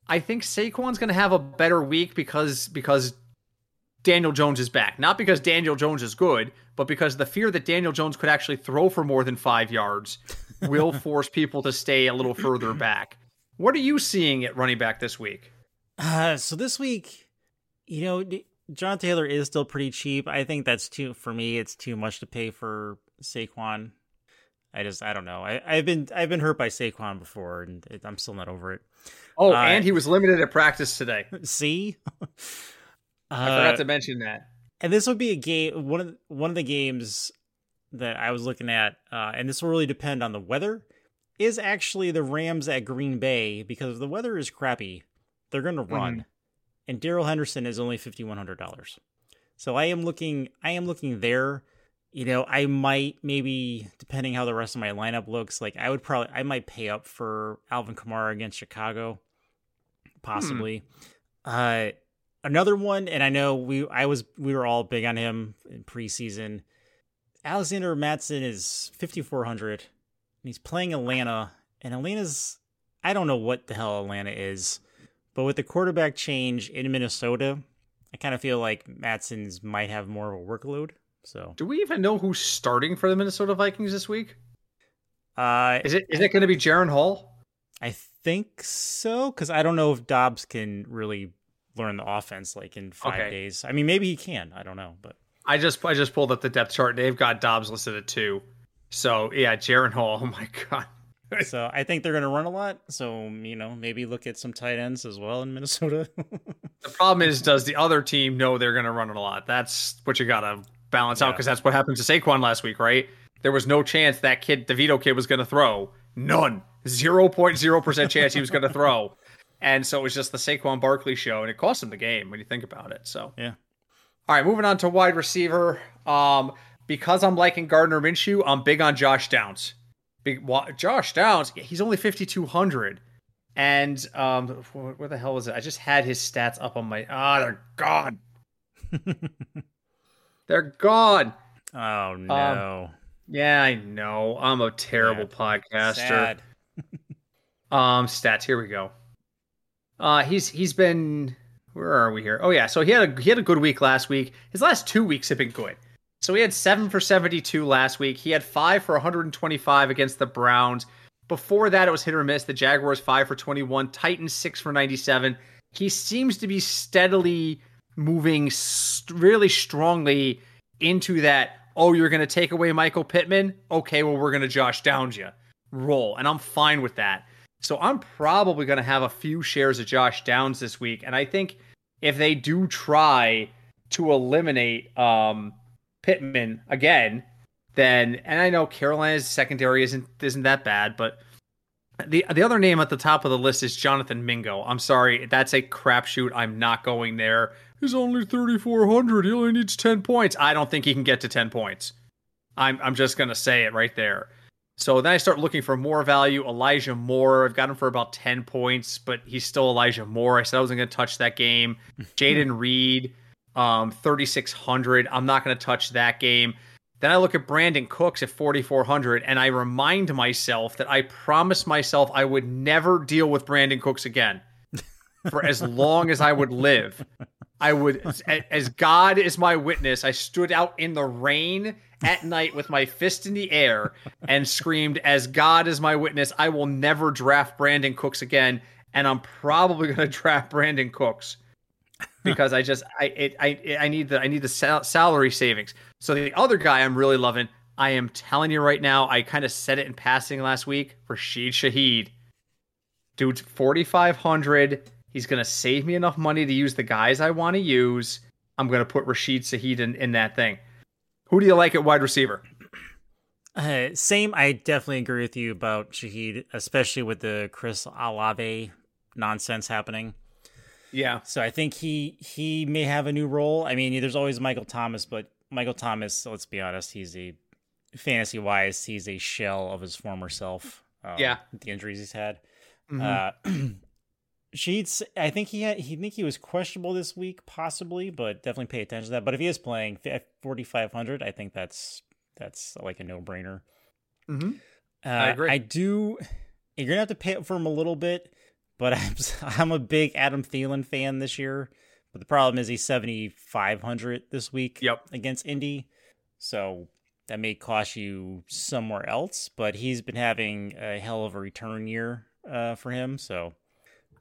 I think Saquon's going to have a better week because because Daniel Jones is back. Not because Daniel Jones is good, but because the fear that Daniel Jones could actually throw for more than five yards will force people to stay a little further back. What are you seeing at running back this week? Uh, so this week, you know, John Taylor is still pretty cheap. I think that's too for me. It's too much to pay for Saquon. I just I don't know. I, I've been I've been hurt by Saquon before, and it, I'm still not over it. Oh, uh, and he was limited at practice today. See, I forgot uh, to mention that. And this would be a game one of the, one of the games that I was looking at, uh, and this will really depend on the weather. Is actually the Rams at Green Bay because if the weather is crappy, they're going to run, mm-hmm. and Darrell Henderson is only fifty one hundred dollars. So I am looking I am looking there you know, I might maybe depending how the rest of my lineup looks, like I would probably I might pay up for Alvin Kamara against Chicago, possibly. Hmm. Uh, another one, and I know we I was we were all big on him in preseason. Alexander Mattison is fifty four hundred, and he's playing Atlanta, and Atlanta's I don't know what the hell Atlanta is, but with the quarterback change in Minnesota, I kind of feel like Mattison's might have more of a workload. So, do we even know who's starting for the Minnesota Vikings this week? Uh, is it is it going to be Jaren Hall? I think so because I don't know if Dobbs can really learn the offense like in five okay. days. I mean, maybe he can. I don't know, but I just I just pulled up the depth chart. They've got Dobbs listed at two. So yeah, Jaren Hall. Oh my god. so I think they're going to run a lot. So you know, maybe look at some tight ends as well in Minnesota. the problem is, does the other team know they're going to run it a lot? That's what you got to balance yeah. out because that's what happened to Saquon last week, right? There was no chance that kid, the DeVito kid, was going to throw. None. 0.0% chance he was going to throw. And so it was just the Saquon Barkley show, and it cost him the game when you think about it. So, yeah. All right, moving on to wide receiver. Um, because I'm liking Gardner Minshew, I'm big on Josh Downs. Big Josh Downs, he's only 5,200. And um, where the hell was it? I just had his stats up on my. Ah, oh, they're gone. They're gone. Oh um, no. Um, yeah, I know. I'm a terrible Sad. podcaster. um, stats. Here we go. Uh, he's he's been. Where are we here? Oh yeah, so he had a he had a good week last week. His last two weeks have been good. So he had seven for 72 last week. He had five for 125 against the Browns. Before that, it was hit or miss. The Jaguars five for 21, Titans six for 97. He seems to be steadily moving st- really strongly into that. Oh, you're going to take away Michael Pittman? Okay, well, we're going to Josh Downs you. Roll. And I'm fine with that. So I'm probably going to have a few shares of Josh Downs this week. And I think if they do try to eliminate um, Pittman again, then and I know Carolina's secondary isn't isn't that bad, but the the other name at the top of the list is Jonathan Mingo. I'm sorry, that's a crapshoot. I'm not going there. He's only 3,400. He only needs 10 points. I don't think he can get to 10 points. I'm, I'm just going to say it right there. So then I start looking for more value. Elijah Moore, I've got him for about 10 points, but he's still Elijah Moore. I said I wasn't going to touch that game. Jayden Reed, um, 3,600. I'm not going to touch that game. Then I look at Brandin Cooks at 4,400, and I remind myself that I promised myself I would never deal with Brandin Cooks again for as long as I would live. I would, as God is my witness, I stood out in the rain at night with my fist in the air and screamed, As God is my witness, I will never draft Brandin Cooks again. And I'm probably going to draft Brandin Cooks because I just, I, it, I, I need the, I need the sal- salary savings. So the other guy I'm really loving, I am telling you right now, I kind of said it in passing last week, Rashid Shaheed. Dude, 4,500 He's going to save me enough money to use the guys I want to use. I'm going to put Rashid Shaheed in, in that thing. Who do you like at wide receiver? Uh, same. I definitely agree with you about Shaheed, especially with the Chris Olave nonsense happening. Yeah. So I think he he may have a new role. I mean, there's always Michael Thomas, but Michael Thomas, let's be honest, he's a fantasy wise, he's a shell of his former self. Um, yeah. The injuries he's had. Mm-hmm. Uh, Sheets, I think he had, he think he was questionable this week, possibly, but definitely pay attention to that. But if he is playing forty five hundred, I think that's that's like a no brainer. Mm-hmm. Uh, I agree. I do. You're gonna have to pay up for him a little bit, but I'm I'm a big Adam Thielen fan this year. But the problem is he's seventy five hundred this week. Yep. against Indy, so that may cost you somewhere else. But he's been having a hell of a return year uh, for him, so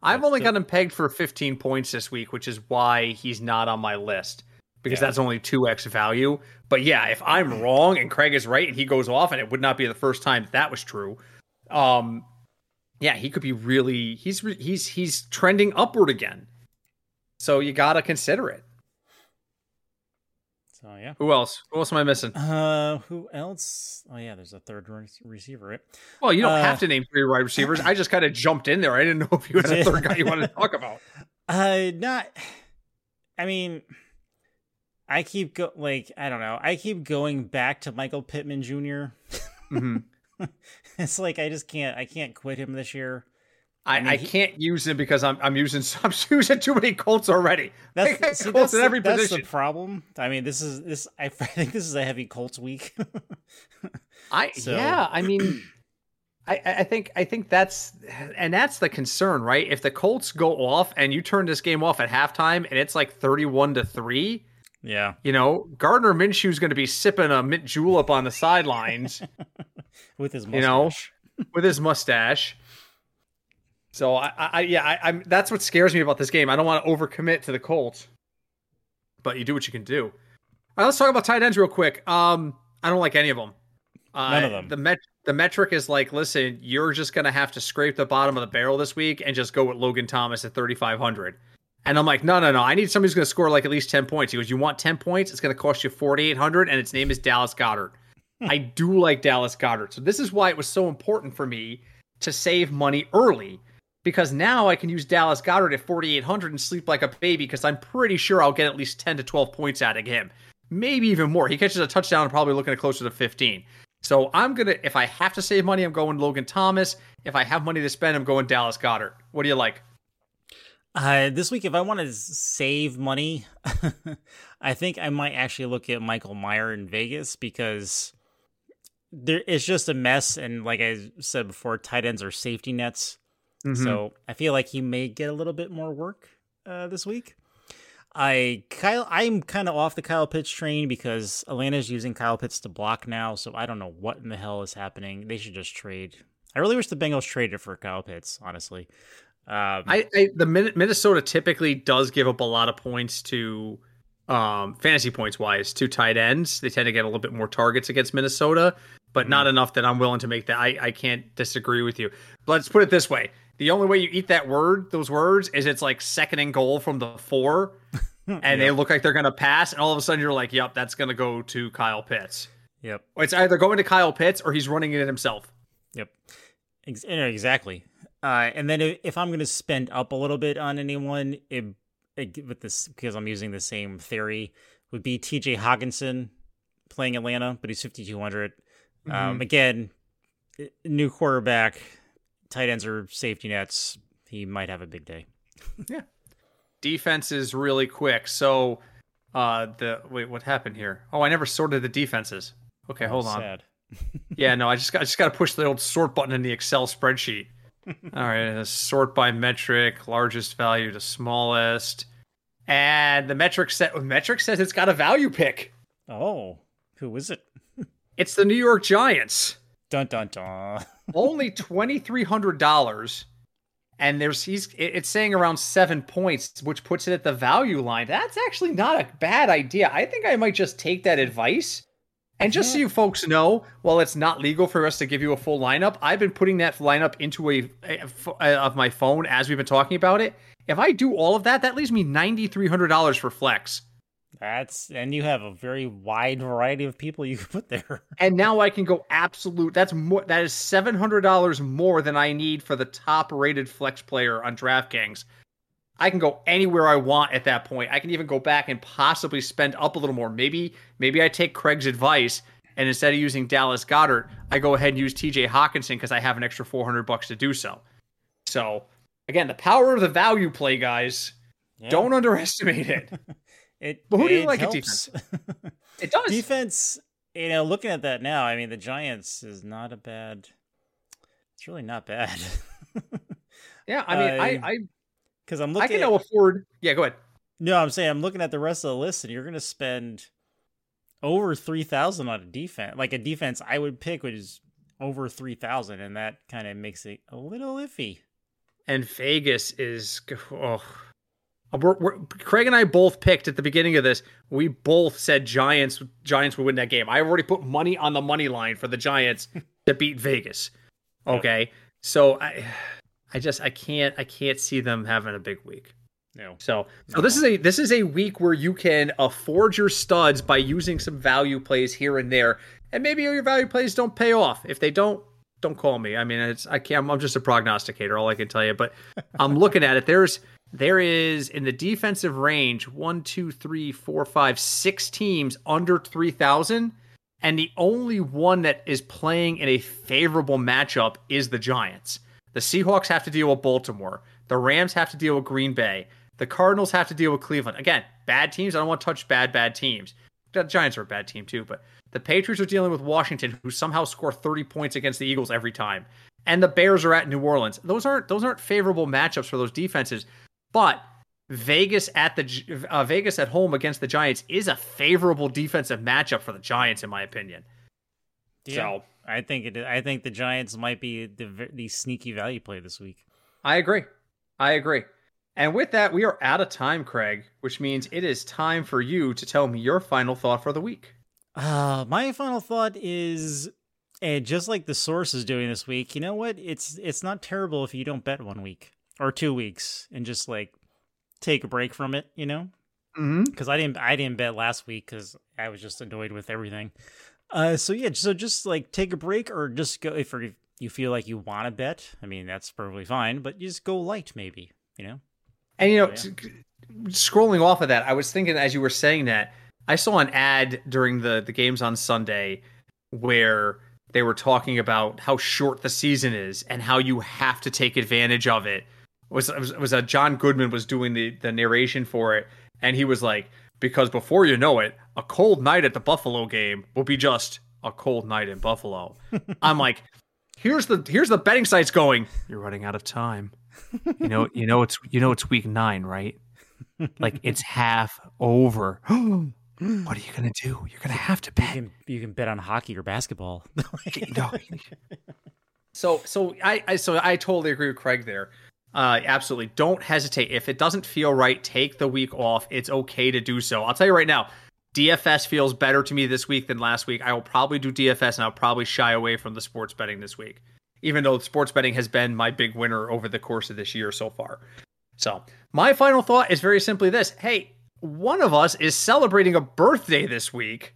I've only got him pegged for 15 points this week, which is why he's not on my list because yeah. that's only 2x value. But yeah, if I'm wrong and Craig is right and he goes off, and it would not be the first time that, that was true. Um, yeah, he could be really he's he's he's trending upward again. So you got to consider it. So yeah. Who else? Who else am I missing? Uh, who else? Oh yeah, there's a third receiver, right? Well, you don't uh, have to name three wide receivers. I just kind of jumped in there. I didn't know if you had a third guy you wanted to talk about. Uh, not. I mean, I keep go like I don't know. I keep going back to Michael Pittman junior Mm-hmm. it's like I just can't. I can't quit him this year. I, I mean, I he- can't use him because I'm I'm using I'm using too many Colts already. I That's, see, Colts that's, in every the, that's position. the problem. I mean, this is this. I think this is a heavy Colts week. I So- yeah, I mean, I I think I think that's and that's the concern, right? If the Colts go off and you turn this game off at halftime and it's like thirty-one to three, yeah, you know, Gardner Minshew's going to be sipping a mint julep on the sidelines with his You know? with his mustache. So I, I yeah, I, I'm that's what scares me about this game. I don't want to overcommit to the Colts, but you do what you can do. All right, let's talk about tight ends real quick. Um, I don't like any of them. Uh, None of them. The met the metric is like, listen, you're just gonna have to scrape the bottom of the barrel this week and just go with Logan Thomas at 3,500. And I'm like, no, no, no. I need somebody who's gonna score like at least 10 points. He goes, you want 10 points? It's gonna cost you 4,800, and its name is Dallas Goedert. I do like Dallas Goedert. So this is why it was so important for me to save money early because now I can use Dallas Goedert at 4,800 and sleep like a baby because I'm pretty sure I'll get at least 10 to 12 points out of him. Maybe even more. He catches a touchdown, I'm probably looking at closer to 15. So I'm going to, if I have to save money, I'm going Logan Thomas. If I have money to spend, I'm going Dallas Goedert. What do you like? Uh, this week, if I want to save money, I think I might actually look at Michael Mayer in Vegas because there it's just a mess. And like I said before, tight ends are safety nets. Mm-hmm. So I feel like he may get a little bit more work uh, this week. I Kyle, I'm kind of off the Kyle Pitts train because Atlanta's using Kyle Pitts to block now. So I don't know what in the hell is happening. They should just trade. I really wish the Bengals traded for Kyle Pitts, honestly. Um, I, I the Min- Minnesota typically does give up a lot of points to um fantasy points wise to tight ends. They tend to get a little bit more targets against Minnesota, but not enough that I'm willing to make that. I, I can't disagree with you. But let's put it this way. The only way you eat that word, those words, is it's like second and goal from the four, and they look like they're gonna pass, and all of a sudden you're like, Yep, that's gonna go to Kyle Pitts. yep. It's either going to Kyle Pitts or he's running it himself. Yep. Ex- exactly. Uh, and then if, I'm going to spend up a little bit on anyone, it, it, with this because I'm using the same theory, would be T.J. Hockenson playing Atlanta, but he's 5200. Um, again, new quarterback, tight ends are safety nets. He might have a big day. Yeah. Defenses really quick. So uh the wait, what happened here? Oh, I never sorted the defenses. Okay, hold on. Sad. Yeah, no, I just got I just got to push the old sort button in the Excel spreadsheet. All right, sort by metric, largest value to smallest. And the metric set metric says it's got a value pick. Oh, who is it? It's the New York Giants. Dun dun dun. Only twenty three hundred dollars, and there's he's it's saying around seven points, which puts it at the value line. That's actually not a bad idea. I think I might just take that advice. And just so you folks know, while it's not legal for us to give you a full lineup, I've been putting that lineup into a, a- a- of my phone as we've been talking about it. If I do all of that, that leaves me ninety three hundred dollars for flex. That's and you have a very wide variety of people you can put there. and now I can go absolute. That's more. That is seven hundred dollars more than I need for the top rated flex player on DraftKings. I can go anywhere I want at that point. I can even go back and possibly spend up a little more. Maybe, maybe I take Craig's advice and instead of using Dallas Goedert, I go ahead and use T.J. Hockenson because I have an extra four hundred bucks to do so. So again, the power of the value play, guys. Yeah. Don't underestimate it. It, But who do you it like at helps. It does. defense? You know, looking at that now, I mean, the Giants is not a bad. It's really not bad. yeah, I mean, I, um, I- I, Because I'm looking. I can at, now afford. Yeah, go ahead. no, I'm saying I'm looking at the rest of the list, and you're going to spend over three thousand on a defense. Like a defense, I would pick which is over three thousand, and that kind of makes it a little iffy. and Vegas is oh. Uh, we're, we're, Craig and I both picked at the beginning of this. We both said Giants. Giants would win that game. I already put money on the money line for the Giants to beat Vegas. Okay, so I, I just I can't I can't see them having a big week. No, So so this is a this is a week where you can afford your studs by using some value plays here and there, and maybe your value plays don't pay off. If they don't, don't call me. I mean, it's I can't. I'm just a prognosticator. All I can tell you. But I'm looking at it. There's there is in the defensive range one, two, three, four, five, six teams under 3,000. And the only one that is playing in a favorable matchup is the Giants. The Seahawks have to deal with Baltimore. The Rams have to deal with Green Bay. The Cardinals have to deal with Cleveland. Again, bad teams. I don't want to touch bad, bad teams. The Giants are a bad team too, but the Patriots are dealing with Washington, who somehow score 30 points against the Eagles every time. And the Bears are at New Orleans. Those aren't those aren't favorable matchups for those defenses. But Vegas at the uh, Vegas at home against the Giants is a favorable defensive matchup for the Giants, in my opinion. Yeah, so I think it. I think the Giants might be the the sneaky value play this week. I agree. I agree. And with that, we are out of time, Craig, which means it is time for you to tell me your final thought for the week. Uh, my final thought is and just like the source is doing this week, you know what? It's it's not terrible if you don't bet one week or two weeks and just like take a break from it, you know? Because mm-hmm. I didn't I didn't bet last week because I was just annoyed with everything. Uh, so yeah, so just like take a break or just go if you feel like you want to bet. I mean, that's perfectly fine, but just go light, maybe, you know. And you know, so, yeah. scrolling off of that, I was thinking as you were saying that, I saw an ad during the the games on Sunday where they were talking about how short the season is and how you have to take advantage of it. Was was, a John Goodman was doing the the narration for it, and he was like, because before you know it, a cold night at the Buffalo game will be just a cold night in Buffalo. I'm like, here's the here's the betting sites going. You're running out of time. You know, you know it's you know it's week nine, right? Like it's half over. what are you gonna do? You're gonna have to bet. You can, you can bet on hockey or basketball. no. So so I, I so I totally agree with Craig there. Uh, absolutely. Don't hesitate. If it doesn't feel right, take the week off. It's okay to do so. I'll tell you right now, DFS feels better to me this week than last week. I will probably do DFS and I'll probably shy away from the sports betting this week, even though sports betting has been my big winner over the course of this year so far. So, my final thought is very simply this Hey, one of us is celebrating a birthday this week.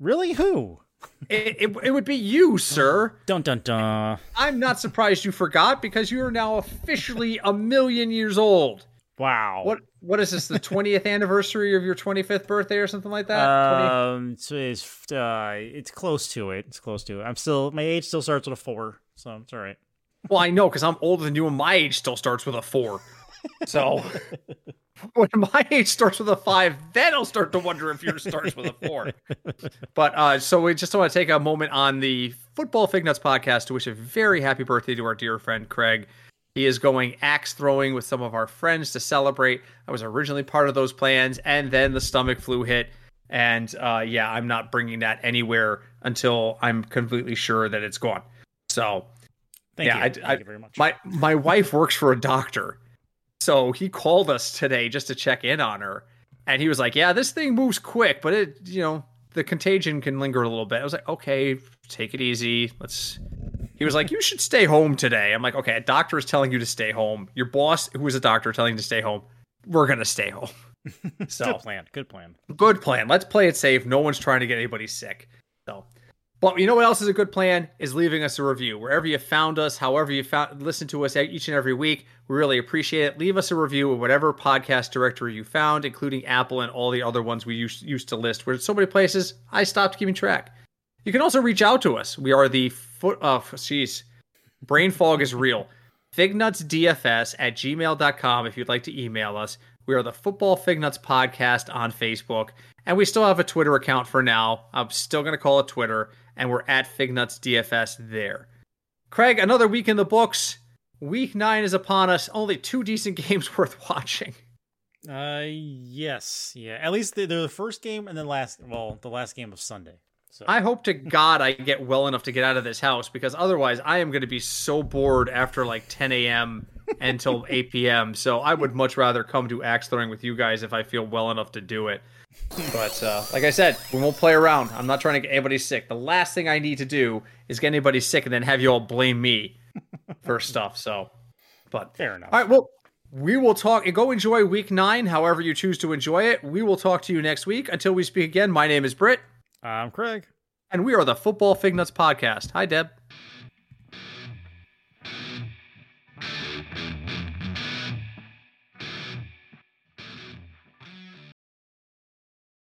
Really? Who? It, it, it, would be you, sir. Dun dun dun. I'm not surprised you forgot because you are now officially a million years old. Wow. What what is this? The 20th anniversary of your 25th birthday or something like that? Um, so it's uh, it's close to it. It's close to it. I'm still my age still starts with a four, so it's all right. Well, I know because I'm older than you, and my age still starts with a four. So when my age starts with a five, then I'll start to wonder if yours starts with a four. But uh, so we just want to take a moment on the Football Fig Nuts podcast to wish a very happy birthday to our dear friend Craig. He is going axe throwing with some of our friends to celebrate. I was originally part of those plans, and then the stomach flu hit. And uh, yeah, I'm not bringing that anywhere until I'm completely sure that it's gone. So, Thank yeah, you. I, Thank I, you very much. My my wife works for a doctor, so he called us today just to check in on her. And he was like, Yeah, this thing moves quick, but it, you know, the contagion can linger a little bit. I was like, Okay, take it easy. Let's. He was like, You should stay home today. I'm like, Okay, a doctor is telling you to stay home. Your boss, who is a doctor, telling you to stay home. We're going to stay home. So, good plan. Good plan. Good plan. Let's play it safe. No one's trying to get anybody sick. So, but you know what else is a good plan? Is leaving us a review. Wherever you found us, however you found listen to us each and every week, we really appreciate it. Leave us a review of whatever podcast directory you found, including Apple and all the other ones we used, used to list. We're in so many places, I stopped keeping track. You can also reach out to us. We are the foot uh, of oh, jeez. Brain fog is real. Fignutsdfs at gmail.com if you'd like to email us. We are the Football Fignuts Podcast on Facebook. And we still have a Twitter account for now. I'm still going to call it Twitter and we're at Fignuts DFS there. Craig, another week in the books. Week nine is upon us. Only two decent games worth watching. Uh, yes, yeah. At least they're the first game and then last. Well, the last game of Sunday. So. I hope to God I get well enough to get out of this house because otherwise I am going to be so bored after like 10 a.m. until 8 p.m. So I would much rather come to axe throwing with you guys if I feel well enough to do it. But uh, like I said, we won't play around. I'm not trying to get anybody sick. The last thing I need to do is get anybody sick and then have you all blame me for stuff. So, but fair enough. All right, well, we will talk. and Go enjoy week nine, however you choose to enjoy it. We will talk to you next week. Until we speak again, my name is Britt. I'm Craig. And we are the Football Fig Nuts Podcast. Hi, Deb.